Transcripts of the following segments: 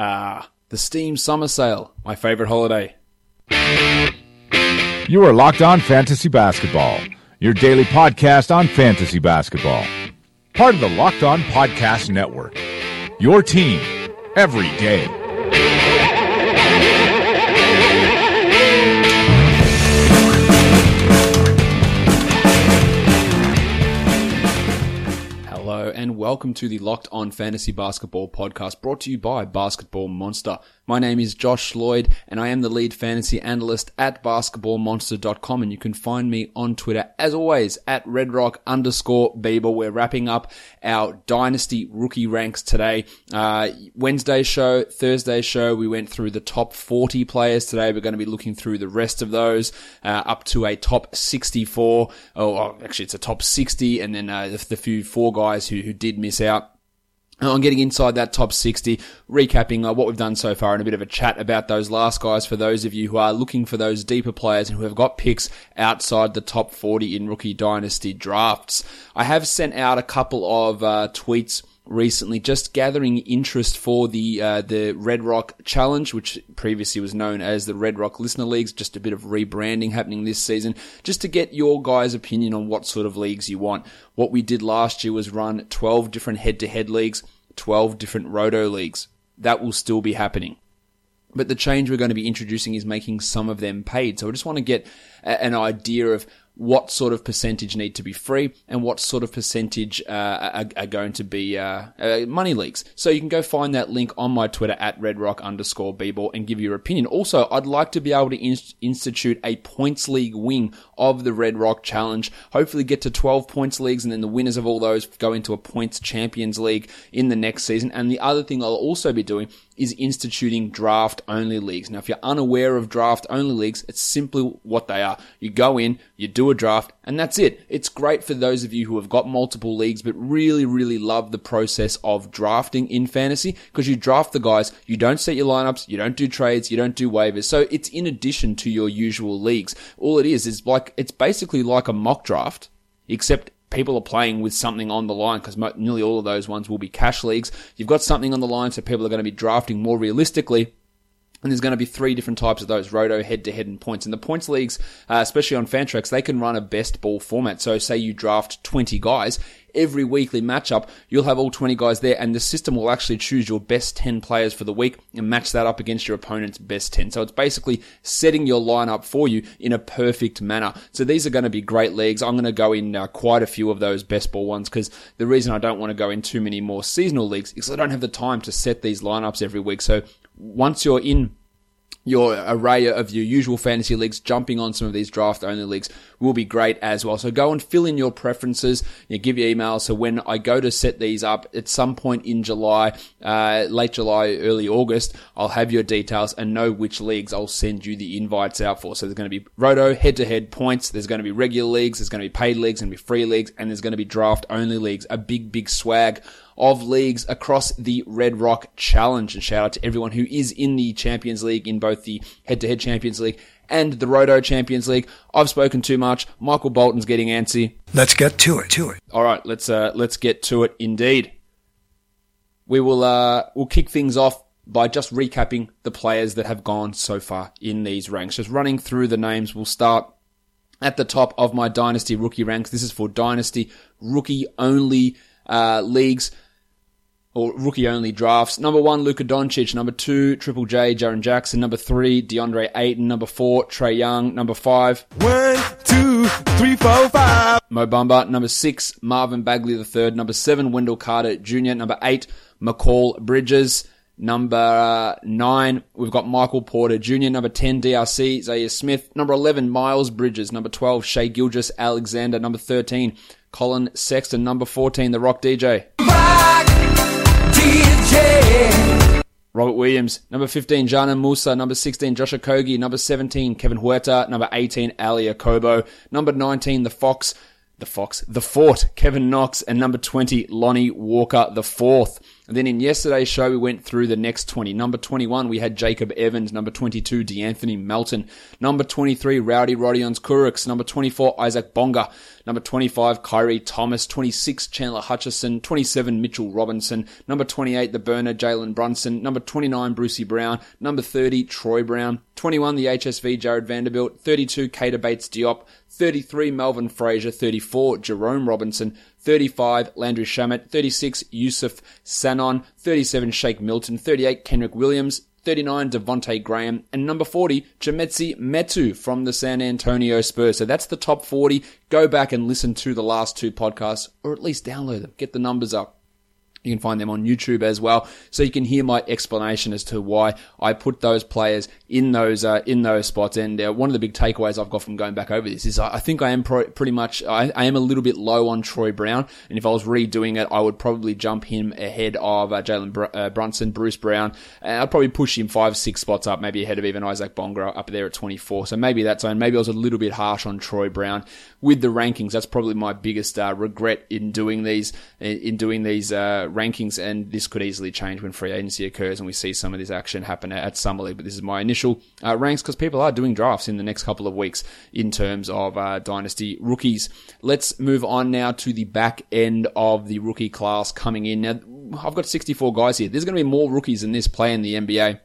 Ah, the Steam Summer Sale, my favorite holiday. You are Locked On Fantasy Basketball, your daily podcast on fantasy basketball. Part of the Locked On Podcast Network. Your team every day. And welcome to the Locked On Fantasy Basketball podcast brought to you by Basketball Monster. My name is Josh Lloyd and I am the lead fantasy analyst at basketballmonster.com and you can find me on Twitter as always at redrock underscore bball. We're wrapping up our dynasty rookie ranks today. Uh, Wednesday show, Thursday show, we went through the top 40 players. Today we're going to be looking through the rest of those, uh, up to a top 64. Oh, actually it's a top 60 and then, uh, the, the few four guys who, who did miss out. I'm getting inside that top 60, recapping uh, what we've done so far and a bit of a chat about those last guys for those of you who are looking for those deeper players and who have got picks outside the top 40 in rookie dynasty drafts. I have sent out a couple of uh, tweets recently, just gathering interest for the uh, the Red Rock Challenge, which previously was known as the Red Rock Listener Leagues. Just a bit of rebranding happening this season, just to get your guys' opinion on what sort of leagues you want. What we did last year was run 12 different head-to-head leagues, 12 different roto leagues. That will still be happening. But the change we're going to be introducing is making some of them paid. So I just want to get an idea of what sort of percentage need to be free and what sort of percentage uh, are, are going to be uh, uh, money leaks. So you can go find that link on my Twitter at redrock underscore bball and give your opinion. Also, I'd like to be able to in- institute a points league wing of the Red Rock Challenge. Hopefully get to 12 points leagues and then the winners of all those go into a points champions league in the next season. And the other thing I'll also be doing is instituting draft only leagues. Now, if you're unaware of draft only leagues, it's simply what they are. You go in, you do a draft, and that's it. It's great for those of you who have got multiple leagues, but really, really love the process of drafting in fantasy because you draft the guys, you don't set your lineups, you don't do trades, you don't do waivers. So it's in addition to your usual leagues. All it is is like, it's basically like a mock draft, except people are playing with something on the line because nearly all of those ones will be cash leagues. You've got something on the line, so people are going to be drafting more realistically. And there's going to be three different types of those roto head to head and points. And the points leagues, uh, especially on Fantrax, they can run a best ball format. So say you draft 20 guys, every weekly matchup, you'll have all 20 guys there and the system will actually choose your best 10 players for the week and match that up against your opponent's best 10. So it's basically setting your lineup for you in a perfect manner. So these are going to be great leagues. I'm going to go in uh, quite a few of those best ball ones because the reason I don't want to go in too many more seasonal leagues is I don't have the time to set these lineups every week. So once you're in your array of your usual fantasy leagues, jumping on some of these draft only leagues will be great as well. So go and fill in your preferences. You give your email. So when I go to set these up at some point in July, uh, late July, early August, I'll have your details and know which leagues I'll send you the invites out for. So there's going to be roto head to head points. There's going to be regular leagues. There's going to be paid leagues and be free leagues. And there's going to be draft only leagues. A big, big swag of leagues across the Red Rock Challenge. And shout out to everyone who is in the Champions League, in both the head to head Champions League and the Roto Champions League. I've spoken too much. Michael Bolton's getting antsy. Let's get to it. To it. All right, let's uh, let's get to it. Indeed, we will uh, we'll kick things off by just recapping the players that have gone so far in these ranks. Just running through the names. We'll start at the top of my Dynasty rookie ranks. This is for Dynasty rookie only uh, leagues or rookie only drafts. Number one, Luka Doncic. Number two, Triple J, Jaren Jackson. Number three, DeAndre Ayton. Number four, Trae Young. Number five, One, two, three, four, five. Mo Bamba. Number six, Marvin Bagley the third. Number seven, Wendell Carter Jr. Number eight, Mikal Bridges. Number uh, nine, we've got Michael Porter Jr. Number 10, DRC, Zhaire Smith. Number 11, Miles Bridges. Number 12, Shai Gilgeous-Alexander. Number 13, Collin Sexton. Number 14, The Rock DJ. Robert Williams. Number 15, Dzanan Musa. Number 16, Josh Okogie. Number 17, Kevin Huerter. Number 18, Elie Okobo. Number 19, The Fox. The Fox. The Fort, Kevin Knox. And number 20, Lonnie Walker the fourth. And then in yesterday's show, we went through the next 20. Number 21, we had Jacob Evans. Number 22, DeAnthony Melton. Number 23, Rowdy Rodions Kurucs. Number 24, Isaac Bonga. Number 25, Khyri Thomas. 26, Chandler Hutchison. 27, Mitchell Robinson. Number 28, the burner, Jalen Brunson. Number 29, Brucey Brown. Number 30, Troy Brown. 21, the HSV, Jarred Vanderbilt. 32, Keita Bates-Diop. 33, Melvin Frazier. 34, Jerome Robinson. 35, Landry Shamet. 36, Issuf Sanon. 37, Shake Milton. 38, Kenrich Williams. 39, Devonte Graham, and number 40, Chimezie Metu from the San Antonio Spurs. So that's the top 40. Go back and listen to the last two podcasts, or at least download them. Get the numbers up. You can find them on YouTube as well, so you can hear my explanation as to why I put those players in those uh, in those spots. And uh, one of the big takeaways I've got from going back over this is I think I am pro- pretty much I, I, am a little bit low on Troy Brown, and if I was redoing it, I would probably jump him ahead of uh, Jalen Br- uh, Brunson, Bruce Brown, and I'd probably push him five six spots up, maybe ahead of even Isaac Bonga up there at 24. So maybe that's on. Maybe I was a little bit harsh on Troy Brown with the rankings. That's probably my biggest uh, regret in doing these in doing these uh, rankings, and this could easily change when free agency occurs and we see some of this action happen at Summer League. But this is my initial uh, ranks because people are doing drafts in the next couple of weeks in terms of uh, dynasty rookies. Let's move on now to the back end of the rookie class coming in. Now, I've got 64 guys here. There's going to be more rookies in this play in the NBA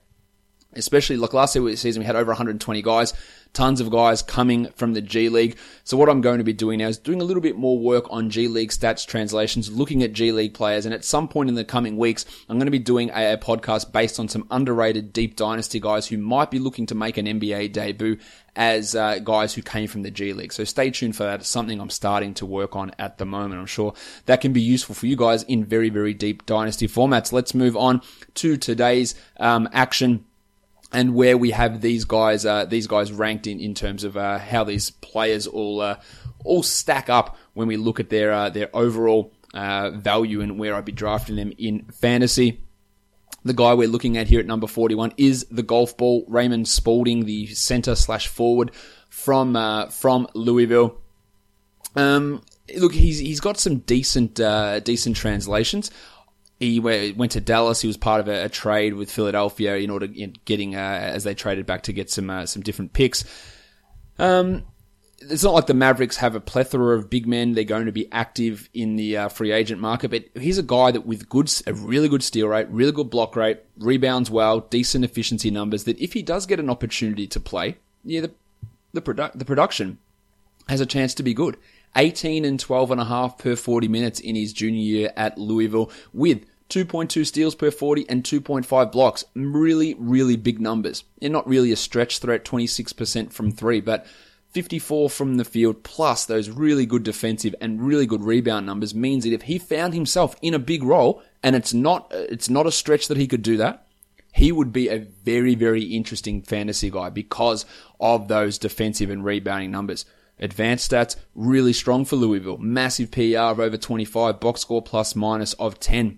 especially like last season we had over 120 guys tons of guys coming from the G League. So what I'm going to be doing now is doing a little bit more work on G League stats translations, looking at G League players, and at some point in the coming weeks, I'm going to be doing a, podcast based on some underrated deep dynasty guys who might be looking to make an NBA debut as uh, guys who came from the G League. So stay tuned for that. It's something I'm starting to work on at the moment. I'm sure that can be useful for you guys in very, very deep dynasty formats. Let's move on to today's um, action and where we have these guys, uh, these guys ranked in, in terms of uh, how these players all uh, all stack up when we look at their uh, their overall uh, value and where I'd be drafting them in fantasy. The guy we're looking at here at number 41 is the golf ball, Raymond Spalding, the center slash forward from uh, from Louisville. Um, look, he's he's got some decent decent translations he went to Dallas. He was part of a, a trade with Philadelphia in order in getting uh, as they traded back to get some uh, some different picks. Um, it's not like the Mavericks have a plethora of big men. They're going to be active in the uh, free agent market, but he's a guy that with good, a really good steal rate, really good block rate, rebounds well, decent efficiency numbers. That if he does get an opportunity to play, yeah, the the, produ- the production has a chance to be good. 18 and 12 and a half per 40 minutes in his junior year at Louisville with 2.2 steals per 40 and 2.5 blocks. Really, really big numbers. And not really a stretch threat, 26% from three, but 54 from the field plus those really good defensive and really good rebound numbers means that if he found himself in a big role and it's not, it's not a stretch that he could do that, he would be a very, very interesting fantasy guy because of those defensive and rebounding numbers. Advanced stats, really strong for Louisville. Massive PR of over 25, box score plus minus of 10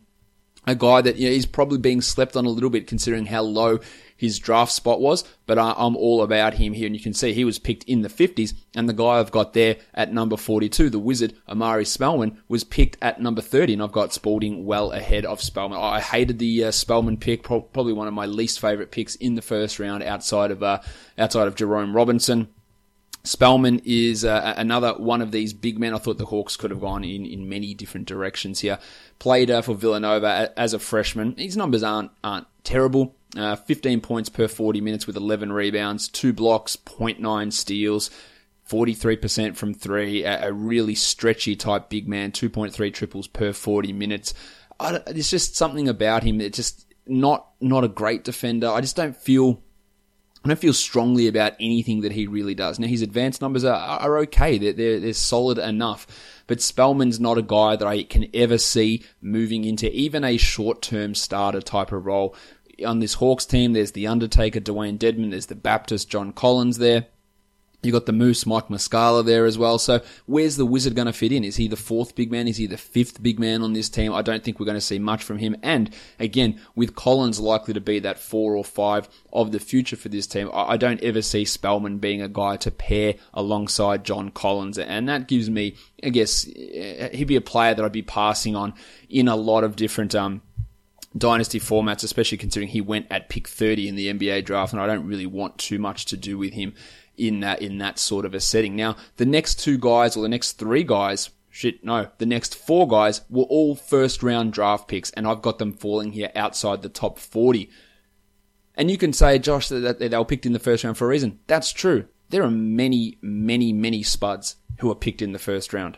a guy that you know, is probably being slept on a little bit considering how low his draft spot was, but I, am all about him here. And you can see he was picked in the 50s, and the guy I've got there at number 42, the wizard Omari Spellman, was picked at number 30, and I've got Spalding well ahead of Spellman. I hated the uh, Spellman pick, probably one of my least favorite picks in the first round outside of uh, outside of Jerome Robinson. Spellman is uh, another one of these big men. I thought the Hawks could have gone in, in many different directions here. Played uh, for Villanova as a freshman. His numbers aren't aren't terrible. Uh, 15 points per 40 minutes with 11 rebounds, two blocks, 0.9 steals, 43% from three. A, a really stretchy type big man, 2.3 triples per 40 minutes. I, there's just something about him that just not not a great defender. I just don't feel I don't feel strongly about anything that he really does. Now, his advanced numbers are, are okay. They're, they're, they're solid enough. But Spellman's not a guy that I can ever see moving into even a short-term starter type of role. On this Hawks team, there's the Undertaker, Dewayne Dedmon. there's the Baptist, John Collins there. You got the Moose, Mike Muscala there as well. So where's the Wizard going to fit in? Is he the fourth big man? Is he the fifth big man on this team? I don't think we're going to see much from him. And again, with Collins likely to be that four or five of the future for this team, I don't ever see Spellman being a guy to pair alongside John Collins. And that gives me, I guess, he'd be a player that I'd be passing on in a lot of different, um, dynasty formats, especially considering he went at pick 30 in the NBA draft, and I don't really want too much to do with him in that in that sort of a setting. Now, the next two guys or the next three guys, shit, no, the next four guys were all first round draft picks, and I've got them falling here outside the top 40. And you can say, Josh, that they were picked in the first round for a reason. That's true. There are many, many, many spuds who are picked in the first round.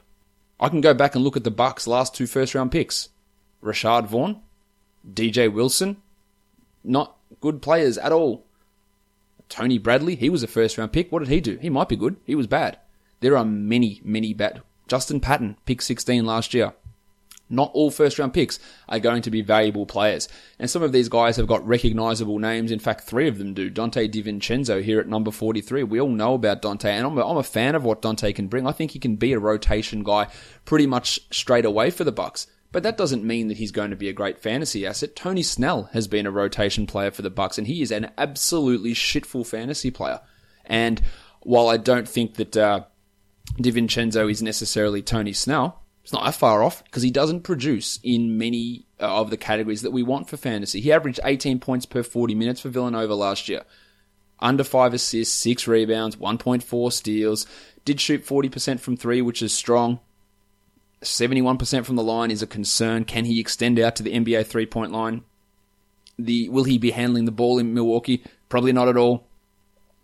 I can go back and look at the Bucks' last two first round picks. Rashad Vaughn, DJ Wilson, not good players at all. Tony Bradley, he was a first round pick. What did he do? He might be good. He was bad. There are many, many bad. Justin Patton, pick 16 last year. Not all first round picks are going to be valuable players. And some of these guys have got recognizable names. In fact, three of them do. Donte DiVincenzo here at number 43. We all know about Donte, and I'm a, I'm a fan of what Donte can bring. I think he can be a rotation guy pretty much straight away for the Bucks. But that doesn't mean that he's going to be a great fantasy asset. Tony Snell has been a rotation player for the Bucks, and he is an absolutely shitful fantasy player. And while I don't think that uh, DiVincenzo is necessarily Tony Snell, it's not that far off because he doesn't produce in many uh, of the categories that we want for fantasy. He averaged 18 points per 40 minutes for Villanova last year. Under 5 assists, 6 rebounds, 1.4 steals. Did shoot 40% from 3, which is strong. 71% from the line is a concern. Can he extend out to the NBA three point line? The will he be handling the ball in Milwaukee? Probably not at all.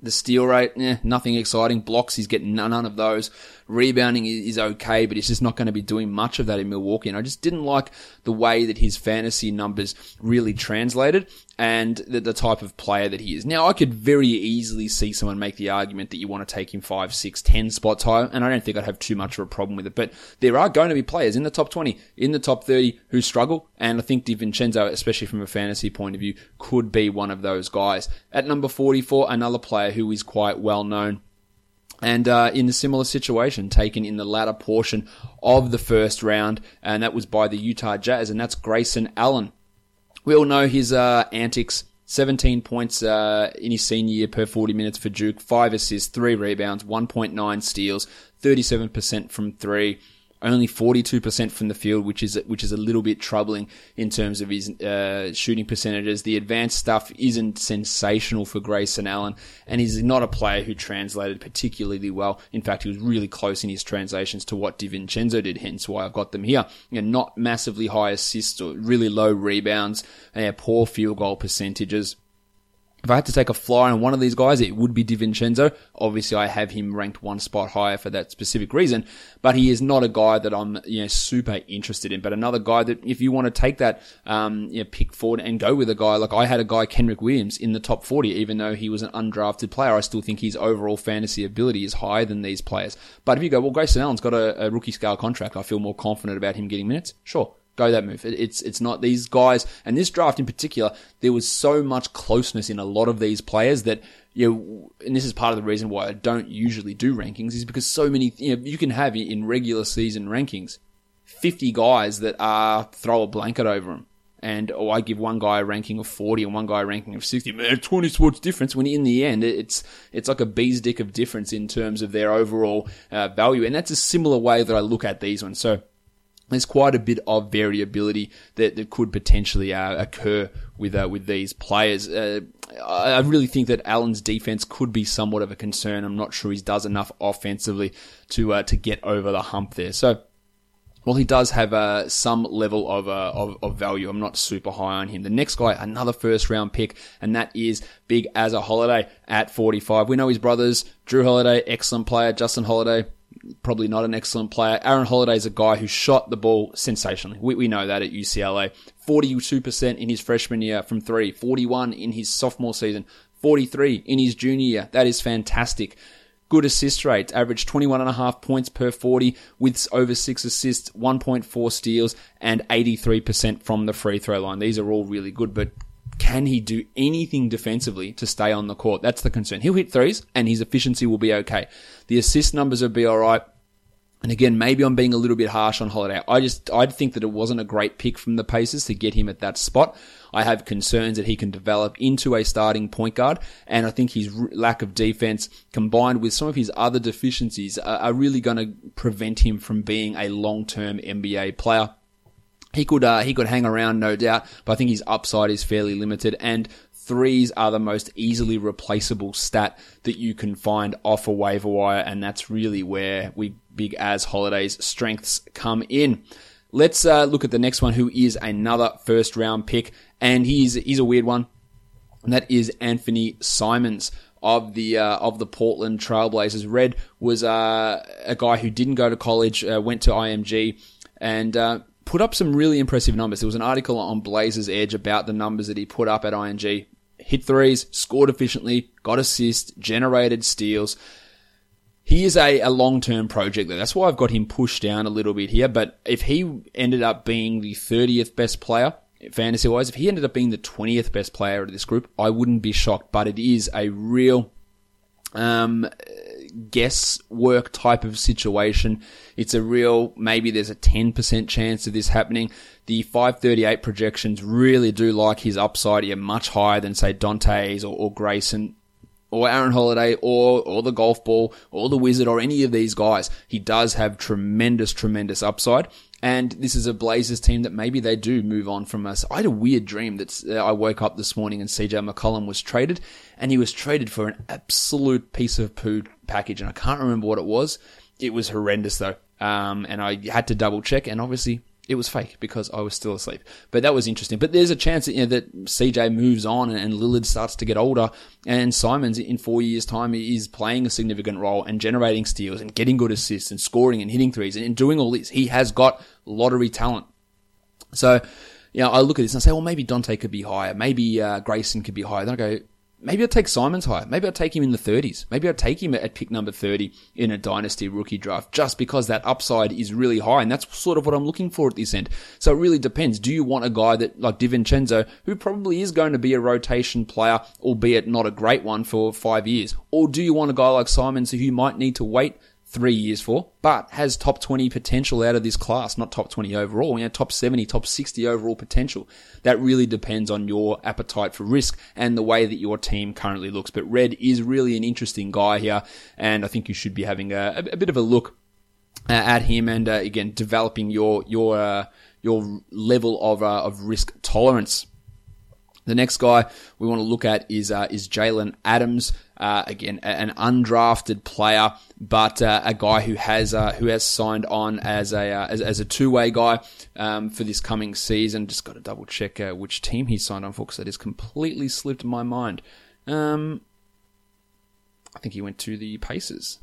The steal rate, eh, nothing exciting. Blocks, he's getting none, none of those. Rebounding is okay, but he's just not going to be doing much of that in Milwaukee. And I just didn't like the way that his fantasy numbers really translated and the, the, type of player that he is. Now, I could very easily see someone make the argument that you want to take him five, six, ten spots higher, and I don't think I'd have too much of a problem with it. But there are going to be players in the top 20, in the top 30 who struggle, and I think DiVincenzo, especially from a fantasy point of view, could be one of those guys. At number 44, another player who is quite well known and uh, in a similar situation, taken in the latter portion of the first round, and that was by the Utah Jazz, and that's Grayson Allen. We all know his uh, antics. 17 points uh, in his senior year per 40 minutes for Duke, 5 assists, 3 rebounds, 1.9 steals, 37% from 3 only 42% from the field, which is which is a little bit troubling in terms of his uh, shooting percentages. The advanced stuff isn't sensational for Grayson Allen, and he's not a player who translated particularly well. In fact, he was really close in his translations to what DiVincenzo did, hence why I've got them here. You know, not massively high assists or really low rebounds, and poor field goal percentages. If I had to take a flyer on one of these guys, it would be DiVincenzo. Obviously, I have him ranked one spot higher for that specific reason, but he is not a guy that I'm, you know, super interested in. But another guy that, if you want to take that, um, you know, pick forward and go with a guy, like I had a guy, Kenrich Williams, in the top 40, even though he was an undrafted player, I still think his overall fantasy ability is higher than these players. But if you go, well, Grayson Allen's got a, a rookie scale contract, I feel more confident about him getting minutes. Sure go that move. It's it's not these guys and this draft in particular. There was so much closeness in a lot of these players that you know, and this is part of the reason why I don't usually do rankings is because so many you know you can have in regular season rankings fifty guys that are throw a blanket over them. And oh, I give one guy a ranking of forty and one guy a ranking of sixty. Man, twenty sports difference. When in the end, it's it's like a bee's dick of difference in terms of their overall uh, value, and that's a similar way that I look at these ones. So there's quite a bit of variability that, that could potentially uh, occur with uh, with these players. Uh, I really think that Allen's defense could be somewhat of a concern. I'm not sure he does enough offensively to uh, to get over the hump there. So. Well, he does have uh, some level of, uh, of, of value. I'm not super high on him. The next guy, another first round pick, and that is Big as a Holiday at 45. We know his brothers, Jrue Holiday, excellent player, Justin Holiday, probably not an excellent player. Aaron Holiday is a guy who shot the ball sensationally. We, we know that at UCLA. 42% in his freshman year from three, 41 in his sophomore season, 43 in his junior year. That is fantastic. Good assist rate, average 21.5 points per 40 with over 6 assists, 1.4 steals, and 83% from the free throw line. These are all really good, but can he do anything defensively to stay on the court? That's the concern. He'll hit threes and his efficiency will be okay. The assist numbers will be alright. And again, maybe I'm being a little bit harsh on Holiday. I just, I think that it wasn't a great pick from the Pacers to get him at that spot. I have concerns that he can develop into a starting point guard, and I think his lack of defense combined with some of his other deficiencies are, are really going to prevent him from being a long-term NBA player. He could uh, he could hang around, no doubt, but I think his upside is fairly limited. And threes are the most easily replaceable stat that you can find off a waiver wire, and that's really where we big as holidays strengths come in. Let's uh, look at the next one, who is another first round pick, and he's he's a weird one, and that is Anthony Simons of the uh, of the Portland Trailblazers. Red was uh, a guy who didn't go to college, uh, went to IMG, and uh, put up some really impressive numbers. There was an article on Blazers Edge about the numbers that he put up at IMG. Hit threes, scored efficiently, got assists, generated steals. He is a, a long term project. That's why I've got him pushed down a little bit here. But if he ended up being the 30th best player, fantasy wise, if he ended up being the 20th best player of this group, I wouldn't be shocked. But it is a real um, guesswork type of situation. It's a real, maybe there's a 10% chance of this happening. The 538 projections really do like his upside here much higher than say Donte's or, or Grayson or Aaron Holiday or or the golf ball or the wizard or any of these guys. He does have tremendous, tremendous upside. And this is a Blazers team that maybe they do move on from us. I had a weird dream that uh, I woke up this morning and CJ McCollum was traded, and he was traded for an absolute piece of poo package, and I can't remember what it was. It was horrendous though, um, and I had to double check, and obviously it was fake because I was still asleep. But that was interesting. But there's a chance that, you know, that CJ moves on and, and Lillard starts to get older and Simons in four years time is playing a significant role and generating steals and getting good assists and scoring and hitting threes and doing all this. He has got lottery talent. So, you know, I look at this and I say, well, maybe Donte could be higher. Maybe, uh, Grayson could be higher. Then I go, Maybe I'll take Simons higher. Maybe I'll take him in the 30s. Maybe I'll take him at pick number 30 in a dynasty rookie draft just because that upside is really high. And that's sort of what I'm looking for at this end. So it really depends. Do you want a guy that, like DiVincenzo, who probably is going to be a rotation player, albeit not a great one for five years? Or do you want a guy like Simons who might need to wait three years for, but has top 20 potential out of this class, not top 20 overall, you know, top 70, top 60 overall potential. That really depends on your appetite for risk and the way that your team currently looks. But Red is really an interesting guy here, and I think you should be having a, a bit of a look uh, at him and uh, again developing your your uh, your level of uh, of risk tolerance. The next guy we want to look at is uh, is Jaylen Adams. Uh, again, an undrafted player, but uh, a guy who has uh, who has signed on as a uh, as, as, a two way guy um, for this coming season. Just got to double check uh, which team he signed on for because that has completely slipped my mind. Um, I think he went to the Pacers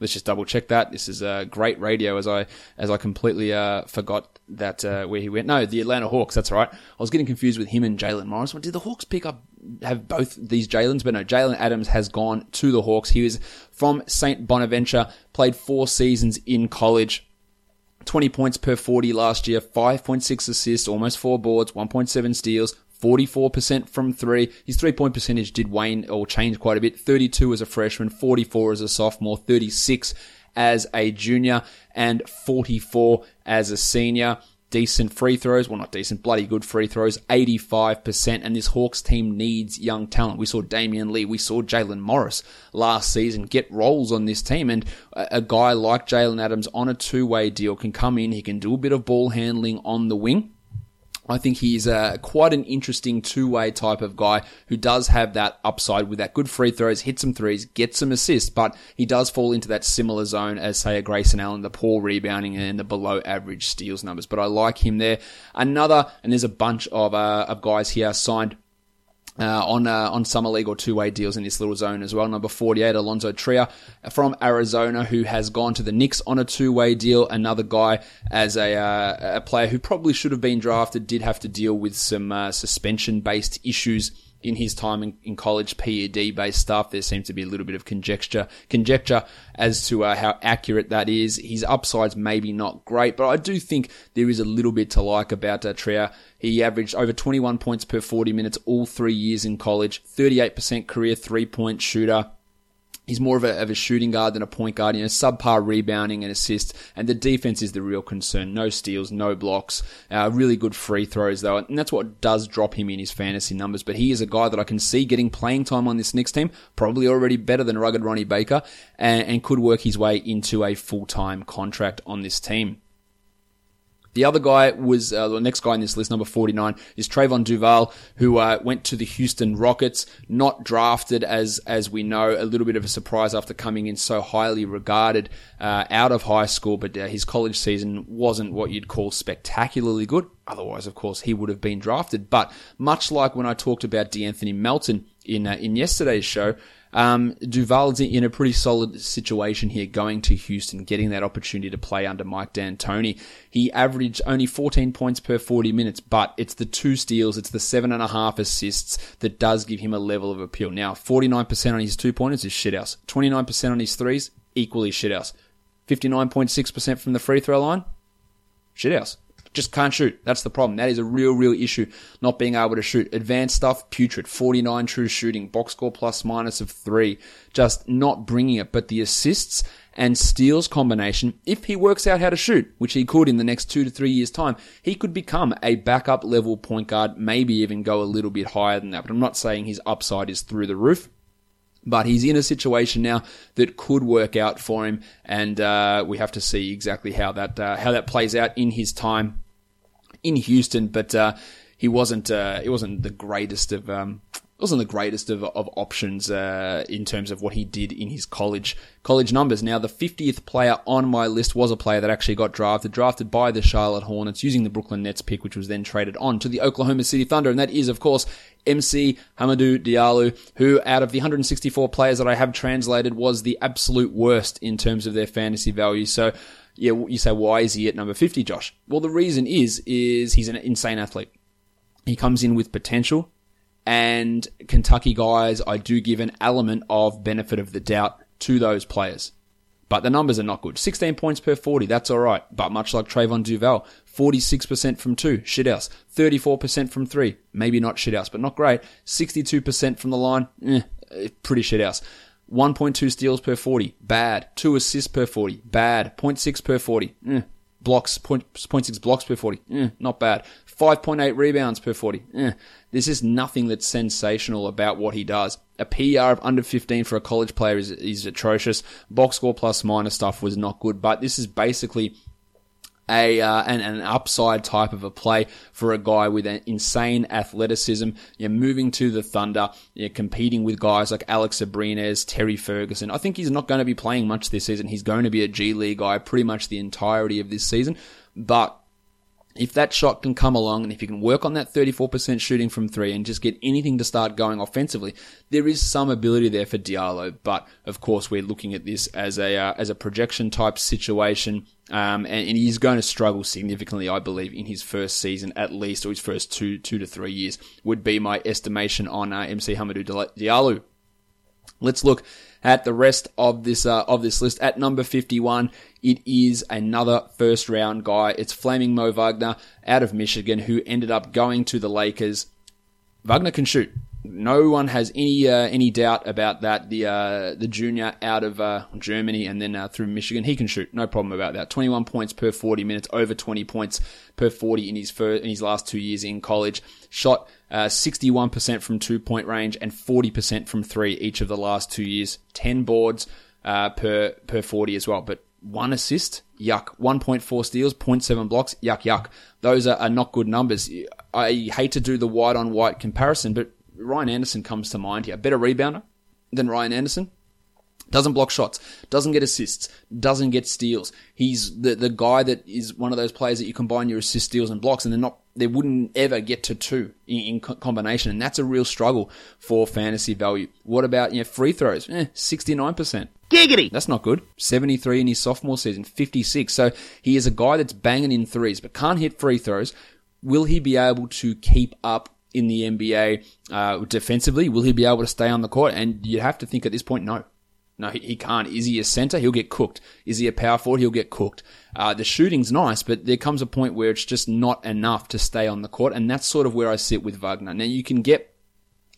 let's just double check that. This is a great radio as I as I completely uh, forgot that uh, where he went. No, the Atlanta Hawks. That's right. I was getting confused with him and Jaylen Morris. Did the Hawks pick up have both these Jalen's? But no, Jaylen Adams has gone to the Hawks. He was from Saint Bonaventure. Played four seasons in college. 20 points per 40 last year, 5.6 assists, almost four boards, 1.7 steals, 44% from three. His three point percentage did wane or change quite a bit. 32 as a freshman, 44 as a sophomore, 36 as a junior, and 44 as a senior. Decent free throws, well, not decent, bloody good free throws, 85%. And this Hawks team needs young talent. We saw Damion Lee, we saw Jaylen Morris last season get roles on this team. And a, guy like Jaylen Adams on a two way deal can come in, he can do a bit of ball handling on the wing I think he's uh, quite an interesting two-way type of guy who does have that upside with that good free throws, hit some threes, get some assists, but he does fall into that similar zone as say a Grayson Allen, the poor rebounding and the below average steals numbers. But I like him there. Another, and there's a bunch of uh, of guys here signed uh, on uh, on summer league or two way deals in this little zone as well. Number 48, Alonzo Trier from Arizona, who has gone to the Knicks on a two way deal. Another guy as a uh, a player who probably should have been drafted, did have to deal with some uh, suspension based issues in his time in, in college PED based stuff. There seems to be a little bit of conjecture conjecture as to uh, how accurate that is. His upside's maybe not great, but I do think there is a little bit to like about uh, Trier. He averaged over 21 points per 40 minutes all three years in college, 38% career three point shooter. He's more of a, of a shooting guard than a point guard, you know, subpar rebounding and assists, and the defense is the real concern. No steals, no blocks, uh, really good free throws though, and that's what does drop him in his fantasy numbers. But he is a guy that I can see getting playing time on this Knicks team, probably already better than rugged Ronnie Baker, and, and could work his way into a full-time contract on this team. The other guy was uh, the next guy in this list, number 49, is Trevon Duval, who uh, went to the Houston Rockets, not drafted as as we know, a little bit of a surprise after coming in so highly regarded uh, out of high school, but uh, his college season wasn't what you'd call spectacularly good. Otherwise, of course, he would have been drafted. But much like when I talked about De'Anthony Melton in uh, in yesterday's show, um, Duval's in a pretty solid situation here going to Houston, getting that opportunity to play under Mike D'Antoni. He averaged only 14 points per 40 minutes, but it's the two steals, it's the seven and a half assists that does give him a level of appeal. Now, 49% on his two pointers is shithouse. 29% on his threes, equally shithouse. 59.6% from the free throw line, shithouse just can't shoot. That's the problem. That is a real, real issue. Not being able to shoot. Advanced stuff, putrid. 49 true shooting. Box score plus minus of three. Just not bringing it. But the assists and steals combination, if he works out how to shoot, which he could in the next two to three years time, he could become a backup level point guard, maybe even go a little bit higher than that. But I'm not saying his upside is through the roof but he's in a situation now that could work out for him, and uh, we have to see exactly how that uh, how that plays out in his time in Houston, but uh, he wasn't uh, he wasn't the greatest of um, wasn't the greatest of, of options uh, in terms of what he did in his college college numbers. Now, the 50th player on my list was a player that actually got drafted, drafted by the Charlotte Hornets using the Brooklyn Nets pick, which was then traded on to the Oklahoma City Thunder, and that is, of course, MC Hamidou Diallo, who out of the 164 players that I have translated was the absolute worst in terms of their fantasy value. So yeah, you say, why is he at number 50, Josh? Well, the reason is, is he's an insane athlete. He comes in with potential and Kentucky guys, I do give an element of benefit of the doubt to those players. But the numbers are not good. 16 points per 40, that's alright. But much like Trevon Duval, 46% from two, shithouse. 34% from three, maybe not shithouse, but not great. 62% from the line, eh, pretty shithouse. 1.2 steals per 40, bad. 2 assists per 40, bad. 0.6 per 40, eh. blocks, 0.6 blocks per 40, eh, not bad. 5.8 rebounds per 40, eh. This is nothing that's sensational about what he does. A PR of under 15 for a college player is, is atrocious. Box score plus minus stuff was not good, but this is basically a uh, an, an upside type of a play for a guy with an insane athleticism. You're moving to the Thunder, you're competing with guys like Alex Abrines, Terry Ferguson. I think he's not going to be playing much this season. He's going to be a G League guy pretty much the entirety of this season, but if that shot can come along and if you can work on that 34% shooting from three and just get anything to start going offensively, there is some ability there for Diallo. But of course, we're looking at this as a uh, as a projection type situation, um, and, and, he's going to struggle significantly, I believe, in his first season at least, or his first two two to three years would be my estimation on uh, MC Hamidou Diallo. Let's look at the rest of this uh, of this list. At number 51, it is another first round guy. It's Flaming Mo Wagner out of Michigan who ended up going to the Lakers. Wagner can shoot. No one has any uh, any doubt about that. The uh, the junior out of uh, Germany and then uh, through Michigan, he can shoot. No problem about that. 21 points per 40 minutes, over 20 points per 40 in his first, in his last two years in college. Shot uh, 61% from two point range and 40% from three each of the last two years. 10 boards uh, per per 40 as well. But one assist, yuck. 1.4 steals, 0.7 blocks, yuck, yuck. Those are, are not good numbers. I hate to do the white on white comparison, but Ryan Anderson comes to mind here. Better rebounder than Ryan Anderson. Doesn't block shots, doesn't get assists, doesn't get steals. He's the the guy that is one of those players that you combine your assist, steals, and blocks, and they're not they wouldn't ever get to two in, in combination, and that's a real struggle for fantasy value. What about you know free throws? Eh, Sixty nine percent. Giggity. That's not good. 73 in his sophomore season, 56. So he is a guy that's banging in threes, but can't hit free throws. Will he be able to keep up in the NBA uh, defensively? Will he be able to stay on the court? And you have to think at this point, no. No, he, can't. Is he a center? He'll get cooked. Is he a power forward? He'll get cooked. Uh, the shooting's nice, but there comes a point where it's just not enough to stay on the court, and that's sort of where I sit with Wagner. Now you can get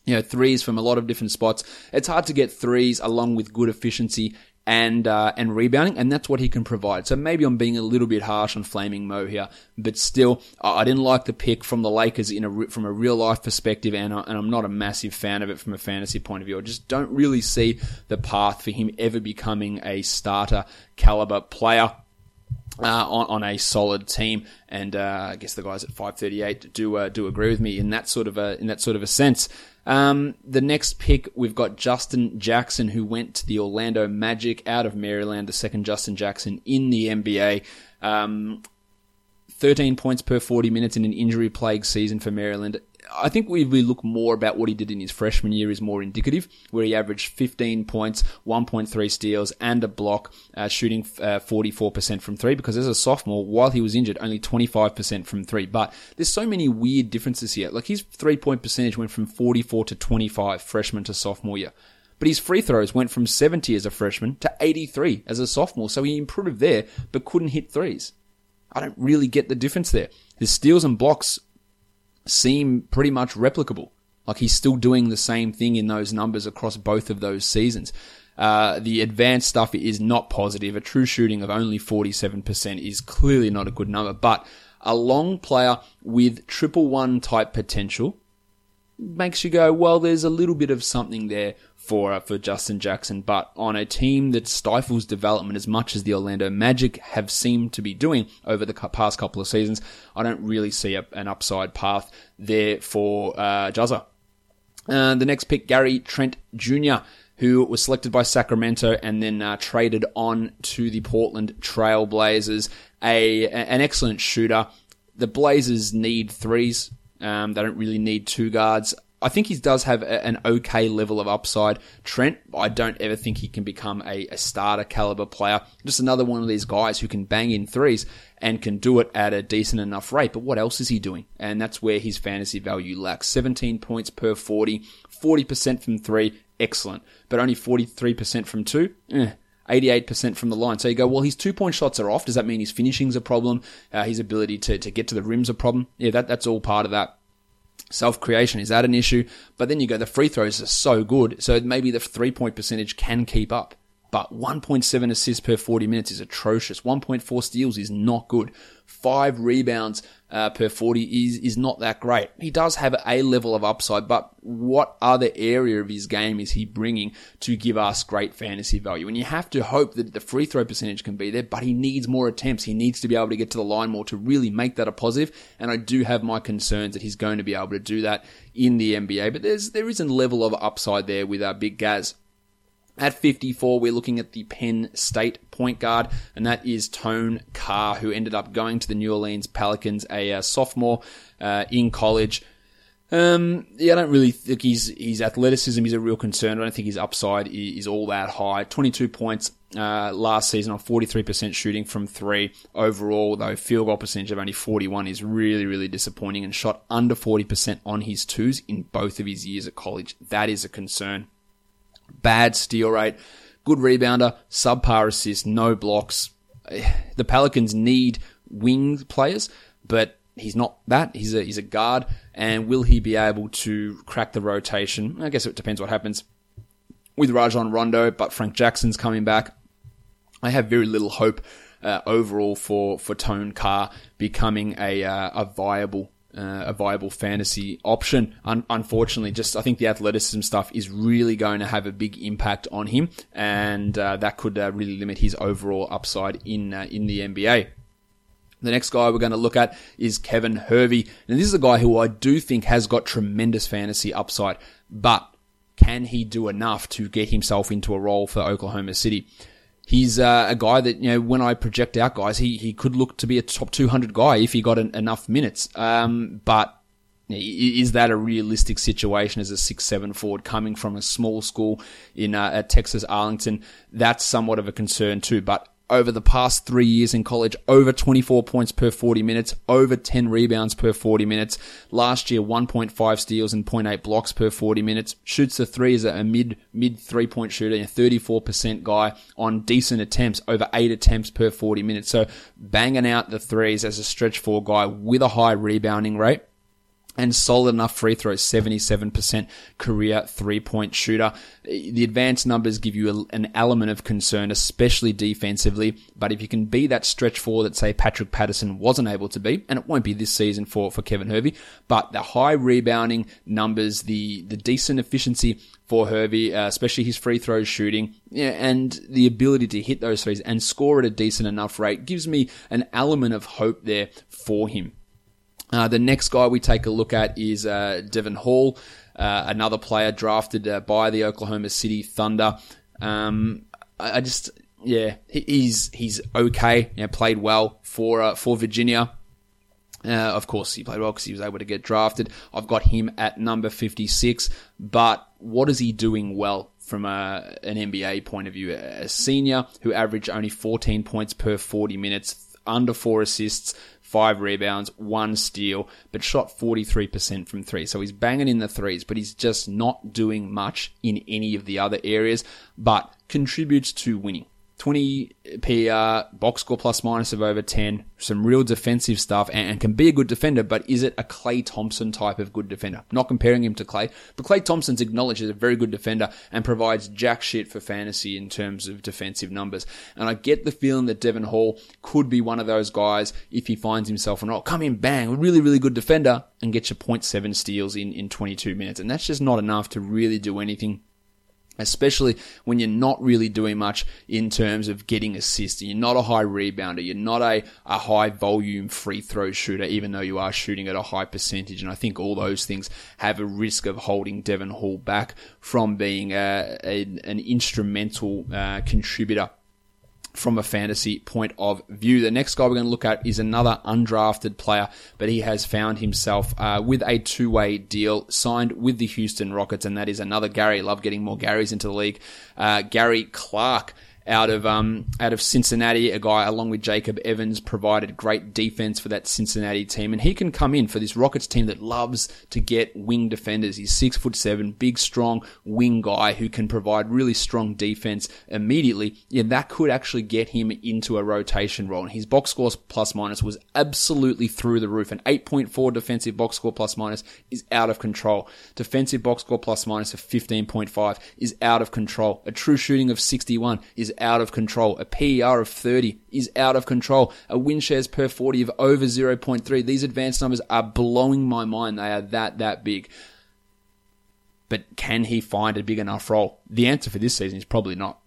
you know threes from a lot of different spots. It's hard to get threes along with good efficiency and uh, and rebounding, and that's what he can provide. So maybe I'm being a little bit harsh on Flaming Mo here, but still, I didn't like the pick from the Lakers in a from a real life perspective, and, I, and I'm not a massive fan of it from a fantasy point of view. I just don't really see the path for him ever becoming a starter caliber player. Uh, on, on a solid team, and uh, I guess the guys at 538 do uh, do agree with me in that sort of a in that sort of a sense. Um, the next pick we've got Justin Jackson, who went to the Orlando Magic out of Maryland, the second Justin Jackson in the NBA. Um, 13 points per 40 minutes in an injury plagued season for Maryland. I think we, look more about what he did in his freshman year is more indicative, where he averaged 15 points, 1.3 steals, and a block, uh, shooting uh, 44% from three. Because as a sophomore, while he was injured, only 25% from three. But there's so many weird differences here. Like his three point percentage went from 44 to 25 freshman to sophomore year. But his free throws went from 70 as a freshman to 83 as a sophomore. So he improved there, but couldn't hit threes. I don't really get the difference there. His steals and blocks seem pretty much replicable. Like he's still doing the same thing in those numbers across both of those seasons. Uh, the advanced stuff is not positive. A true shooting of only 47% is clearly not a good number, but a long player with triple one type potential makes you go, well, there's a little bit of something there for for Justin Jackson, but on a team that stifles development as much as the Orlando Magic have seemed to be doing over the past couple of seasons, I don't really see a, an upside path there for uh, Juzza. Uh, the next pick, Gary Trent Jr., who was selected by Sacramento and then uh, traded on to the Portland Trailblazers. A an excellent shooter. The Blazers need threes. Um, they don't really need two guards. I think he does have a, an okay level of upside. Trent, I don't ever think he can become a, a, starter caliber player. Just another one of these guys who can bang in threes and can do it at a decent enough rate. But what else is he doing? And that's where his fantasy value lacks. 17 points per 40, 40% from three, excellent. But only 43% from two, eh. 88% from the line. So you go, well, his two point shots are off. Does that mean his finishing's a problem? Uh, his ability to, to get to the rim's a problem? Yeah, that, that's all part of that self creation is that an issue? But then you go, the free throws are so good, so maybe the three point percentage can keep up. But 1.7 assists per 40 minutes is atrocious. 1.4 steals is not good. Five rebounds uh, per 40 is, is not that great. He does have a level of upside, but what other area of his game is he bringing to give us great fantasy value? And you have to hope that the free throw percentage can be there, but he needs more attempts. He needs to be able to get to the line more to really make that a positive. And I do have my concerns that he's going to be able to do that in the NBA, but there's, there is a level of upside there with our big Gaz. At 54, we're looking at the Penn State point guard, and that is Tony Carr, who ended up going to the New Orleans Pelicans, a uh, sophomore uh, in college. Um, yeah, I don't really think his his athleticism is a real concern. I don't think his upside is, is all that high. 22 points uh, last season on 43% shooting from three overall, though field goal percentage of only 41 is really, really disappointing and shot under 40% on his twos in both of his years at college. That is a concern bad steal rate, good rebounder, subpar assist, no blocks. The Pelicans need wing players, but he's not that. He's a he's a guard, and will he be able to crack the rotation? I guess it depends what happens with Rajon Rondo, but Frank Jackson's coming back. I have very little hope uh, overall for for Tony Carr becoming a uh, a viable uh, a viable fantasy option. Un- unfortunately, just I think the athleticism stuff is really going to have a big impact on him, and uh, that could uh, really limit his overall upside in uh, in the NBA. The next guy we're going to look at is Kevin Hervey, and this is a guy who I do think has got tremendous fantasy upside, but can he do enough to get himself into a role for Oklahoma City? He's uh, a guy that you know when I project out guys, he he could look to be a top 200 guy if he got an, enough minutes. Um, but is that a realistic situation as a six seven forward coming from a small school in uh, at Texas Arlington? That's somewhat of a concern too. But over the past three years in college, over 24 points per 40 minutes, over 10 rebounds per 40 minutes. Last year, 1.5 steals and 0.8 blocks per 40 minutes. Shoots the three as a mid, mid three point shooter, a 34% guy on decent attempts, over eight attempts per 40 minutes. So banging out the threes as a stretch four guy with a high rebounding rate and solid enough free throws, 77% career three point shooter. The advanced numbers give you an element of concern, especially defensively. But if you can be that stretch four that say Patrick Patterson wasn't able to be, and it won't be this season for, for Kevin Hervey, but the high rebounding numbers, the, the decent efficiency for Hervey, uh, especially his free throws shooting, yeah, and the ability to hit those threes and score at a decent enough rate gives me an element of hope there for him. Uh, the next guy we take a look at is uh, Devon Hall, uh, another player drafted uh, by the Oklahoma City Thunder. Um, I, I, just, yeah, he's he's okay. You know, played well for uh, for Virginia. Of course, he played well because he was able to get drafted. I've got him at number 56. But what is he doing well from a, an NBA point of view? A senior who averaged only 14 points per 40 minutes, under four assists, five rebounds, one steal, but shot 43% from three. So he's banging in the threes, but he's just not doing much in any of the other areas, but contributes to winning. 20 PR, uh, box score plus minus of over 10, some real defensive stuff, and, and, can be a good defender, but is it a Klay Thompson type of good defender? Not comparing him to Klay, but Klay Thompson's acknowledged as a very good defender and provides jack shit for fantasy in terms of defensive numbers. And I get the feeling that Devon Hall could be one of those guys if he finds himself in, oh, come in, bang, really, really good defender, and get your 0.7 steals in, in 22 minutes. And that's just not enough to really do anything especially when you're not really doing much in terms of getting assists. You're not a high rebounder. You're not a, a high volume free throw shooter, even though you are shooting at a high percentage. And I think all those things have a risk of holding Devon Hall back from being a, a an instrumental uh, contributor from a fantasy point of view. The next guy we're going to look at is another undrafted player, but he has found himself uh, with a two-way deal signed with the Houston Rockets, and that is another Gary. Love getting more Garys into the league. Uh, Gary Clark out of um, out of Cincinnati. A guy along with Jacob Evans provided great defense for that Cincinnati team, and he can come in for this Rockets team that loves to get wing defenders. He's six foot seven, big, strong wing guy who can provide really strong defense immediately. Yeah, that could actually get him into a rotation role. And his box score plus minus was absolutely through the roof. An 8.4 defensive box score plus minus is out of control. Defensive box score plus minus of 15.5 is out of control. A true shooting of 61 is out of control. A PER of 30 is out of control. A win shares per 40 of over 0.3. These advanced numbers are blowing my mind. They are that, that big. But can he find a big enough role? The answer for this season is probably not.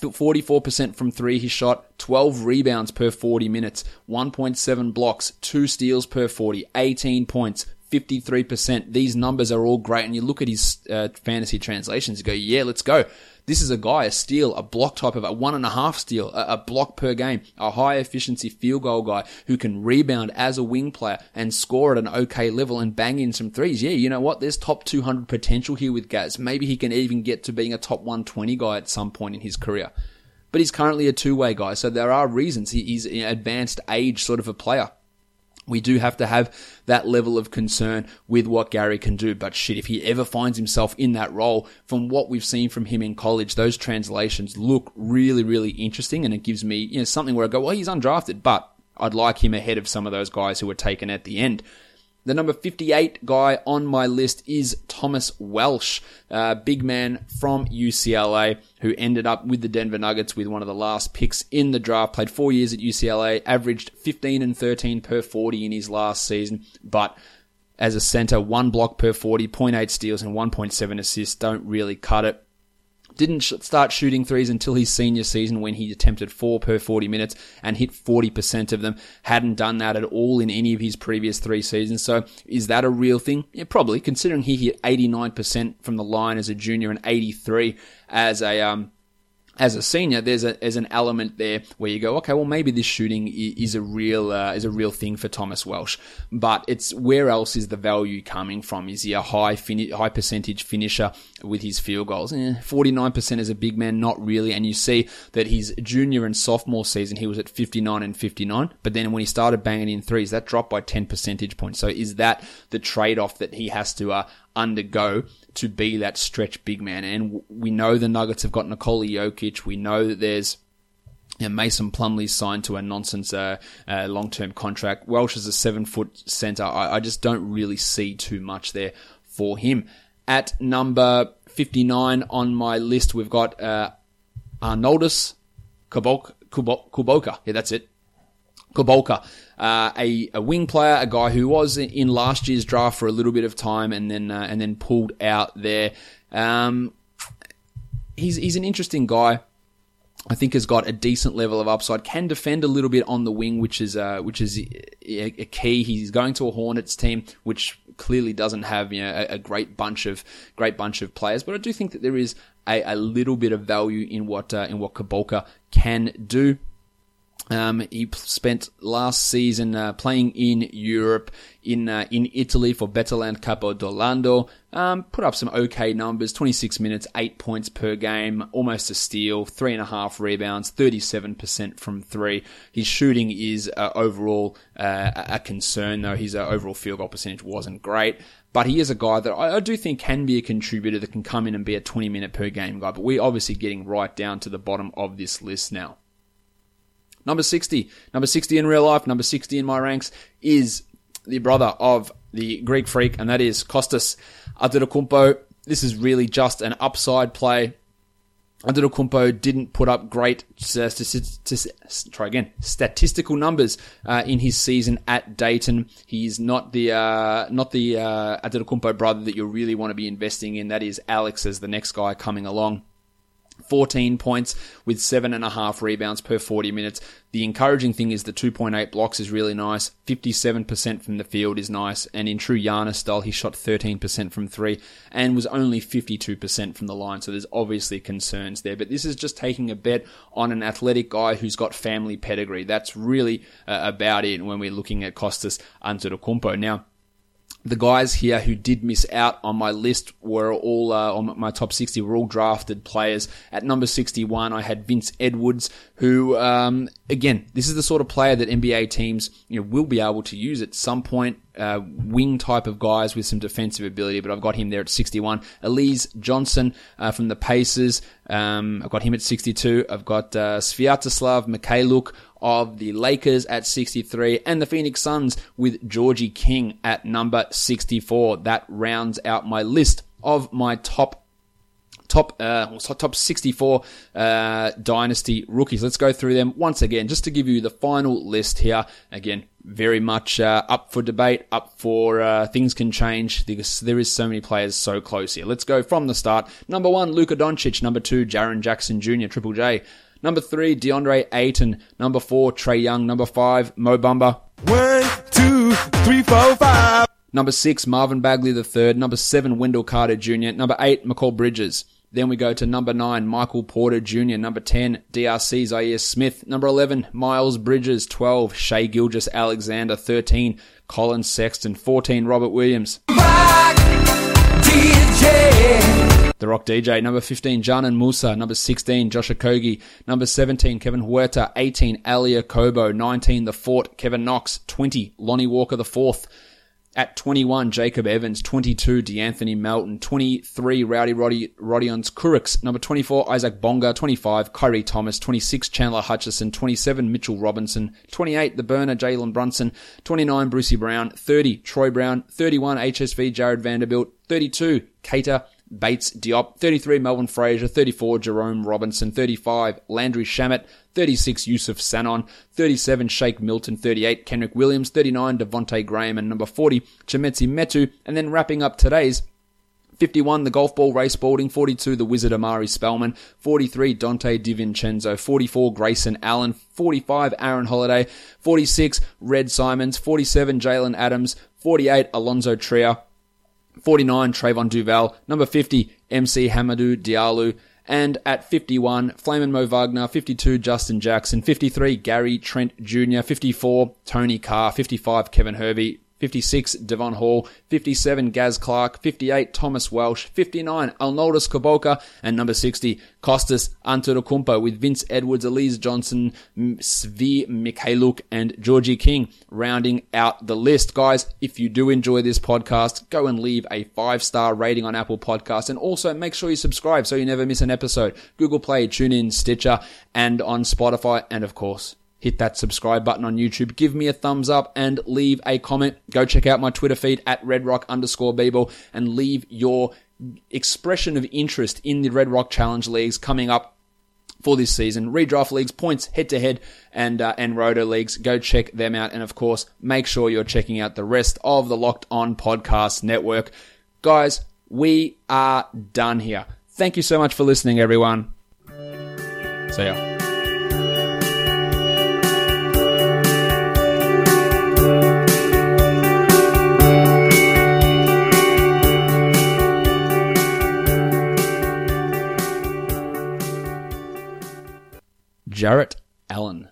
44% from three he shot, 12 rebounds per 40 minutes, 1.7 blocks, 2 steals per 40, 18 points, 53%. These numbers are all great. And you look at his uh, fantasy translations, you go, yeah, let's go. This is a guy, a steal, a block type of a one and a half steal, a, a block per game, a high efficiency field goal guy who can rebound as a wing player and score at an okay level and bang in some threes. Yeah, you know what? There's top 200 potential here with Gaz. Maybe he can even get to being a top 120 guy at some point in his career. But he's currently a two way guy, so there are reasons. he's an advanced age sort of a player we do have to have that level of concern with what Gary can do. But shit, if he ever finds himself in that role, from what we've seen from him in college, those translations look really, really interesting. And it gives me, you know, something where I go, well, he's undrafted, but I'd like him ahead of some of those guys who were taken at the end. The number 58 guy on my list is Thomas Welsh, uh, big man from UCLA, who ended up with the Denver Nuggets with one of the last picks in the draft. Played four years at UCLA, averaged 15 and 13 per 40 in his last season, but as a center, one block per 40, 0.8 steals and 1.7 assists don't really cut it didn't sh- start shooting threes until his senior season when he attempted four per 40 minutes and hit 40% of them. Hadn't done that at all in any of his previous three seasons. So is that a real thing? Yeah, probably, considering he hit 89% from the line as a junior and 83 as a, um, as a senior, there's a there's an element there where you go, okay, well maybe this shooting is a real uh, is a real thing for Thomas Welsh, but it's where else is the value coming from? Is he a high fini- high percentage finisher with his field goals? Forty nine percent as a big man, not really. And you see that his junior and sophomore season he was at fifty nine and fifty nine, but then when he started banging in threes, that dropped by ten percentage points. So is that the trade off that he has to uh, undergo to be that stretch big man. And we know the Nuggets have got Nikola Jokic. We know that there's Yeah, Mason Plumlee signed to a nonsense uh, uh, long term contract. Welsh is a seven foot centre. I, I, just don't really see too much there for him. At number 59 on my list, we've got uh, Arnoldas. Kuboka. Yeah, that's it. Kuboka, uh, a, a wing player, a guy who was in last year's draft for a little bit of time and then uh, and then pulled out there. Um, he's he's an interesting guy. I think has got a decent level of upside. Can defend a little bit on the wing, which is uh, which is a, a, key. He's going to a Hornets team, which clearly doesn't have you know a, a, great bunch of great bunch of players. But I do think that there is a, a little bit of value in what uh, in what Kuboka can do. Um, he spent last season uh, playing in Europe, in uh, in Italy for Betaland Capo d'Orlando. Um, put up some okay numbers: 26 minutes, eight points per game, almost a steal, three and a half rebounds, 37% from three. His shooting is uh, overall uh, a concern, though his uh, overall field goal percentage wasn't great. But he is a guy that I, I do think can be a contributor that can come in and be a 20 minute per game guy. But we're obviously getting right down to the bottom of this list now. Number 60, number 60 in real life, number 60 in my ranks is the brother of the Greek freak, and that is Kostas Antetokounmpo. This is really just an upside play. Antetokounmpo didn't put up great uh, try again statistical numbers uh, in his season at Dayton. He's not the uh, not the uh, brother that you really want to be investing in. That is Alex as the next guy coming along. 14 points with seven and a half rebounds per 40 minutes. The encouraging thing is the 2.8 blocks is really nice. 57% from the field is nice. And in true Giannis style, he shot 13% from three and was only 52% from the line. So there's obviously concerns there. But this is just taking a bet on an athletic guy who's got family pedigree. That's really uh, about it when we're looking at Kostas Antetokounmpo. Now, the guys here who did miss out on my list were all uh, on my top 60 were all drafted players. At number 61, I had Vince Edwards, who um, again, this is the sort of player that NBA teams you know will be able to use at some point. Uh, wing type of guys with some defensive ability, but I've got him there at 61. Alize Johnson uh, from the Pacers, um, I've got him at 62. I've got uh, Sviatoslav Mykhailiuk of the Lakers at 63 and the Phoenix Suns with Georgie King at number 64. That rounds out my list of my top top uh, top 64 uh, dynasty rookies. Let's go through them once again, just to give you the final list here. Again, very much uh, up for debate, up for uh, things can change because there is so many players so close here. Let's go from the start. Number one, Luka Doncic. Number two, Jaren Jackson Jr. Triple J. Number three, DeAndre Ayton. Number four, Trae Young. Number five, Mo Bamba. One, two, three, four, five. Number six, Marvin Bagley the third. Number seven, Wendell Carter Jr. Number eight, Mikal Bridges. Then we go to number nine, Michael Porter Jr. Number 10, DRC Zhaire Smith. Number 11, Miles Bridges. 12, Shai Gilgeous-Alexander. 13, Collin Sexton. 14, Robert Williams. DJ. The Rock DJ. Number 15, Dzanan Musa. Number 16, Josh Okogie. Number 17, Kevin Huerter, 18, Elie Okobo, 19, The Fort, Kevin Knox. 20, Lonnie Walker the fourth. At 21, Jacob Evans. 22, DeAnthony Melton. 23, Rowdy Roddy, Rodions Kurucs. Number 24, Isaac Bonga. 25, Khyri Thomas. 26, Chandler Hutchison. 27, Mitchell Robinson. 28, the burner, Jalen Brunson. 29, Brucey Brown. 30, Troy Brown. 31, HSV, Jarred Vanderbilt. 32, Keita Bates Diop, 33 Melvin Frazier, 34 Jerome Robinson, 35 Landry Shamet, 36 Issuf Sanon, 37 Shake Milton, 38 Kenrich Williams, 39 Devonte Graham, and number 40 Chimezie Metu, and then wrapping up today's 51, the golf ball race Spalding. 42, the wizard Omari Spellman. 43, Donte DiVincenzo. 44, Grayson Allen. 45, Aaron Holiday. 46, Red Simons. 47, Jaylen Adams. 48, Alonzo Trier. 49, Trevon Duval. Number 50, MC Hamidou Diallo. And at 51, Flamin Mo Wagner. 52, Justin Jackson. 53, Gary Trent Jr. 54, Tony Carr. 55, Kevin Hervey. 56, Devon Hall. 57, Gaz Clark. 58, Thomas Welsh. 59, Arnoldas Kaboka. And number 60, Kostas Antetokounmpo with Vince Edwards, Alize Johnson, Svi Mykhailiuk, and Georgie King rounding out the list. Guys, if you do enjoy this podcast, go and leave a five star rating on Apple Podcasts and also make sure you subscribe so you never miss an episode. Google Play, TuneIn, Stitcher, and on Spotify, and of course, hit that subscribe button on YouTube, give me a thumbs up and leave a comment. Go check out my Twitter feed at redrock underscore bball and leave your expression of interest in the Red Rock Challenge Leagues coming up for this season. Redraft leagues, points, head to head, and uh, and roto leagues. Go check them out, and of course, make sure you're checking out the rest of the Locked On Podcast Network, guys. We are done here. Thank you so much for listening, everyone. See ya. Jarrett Allen.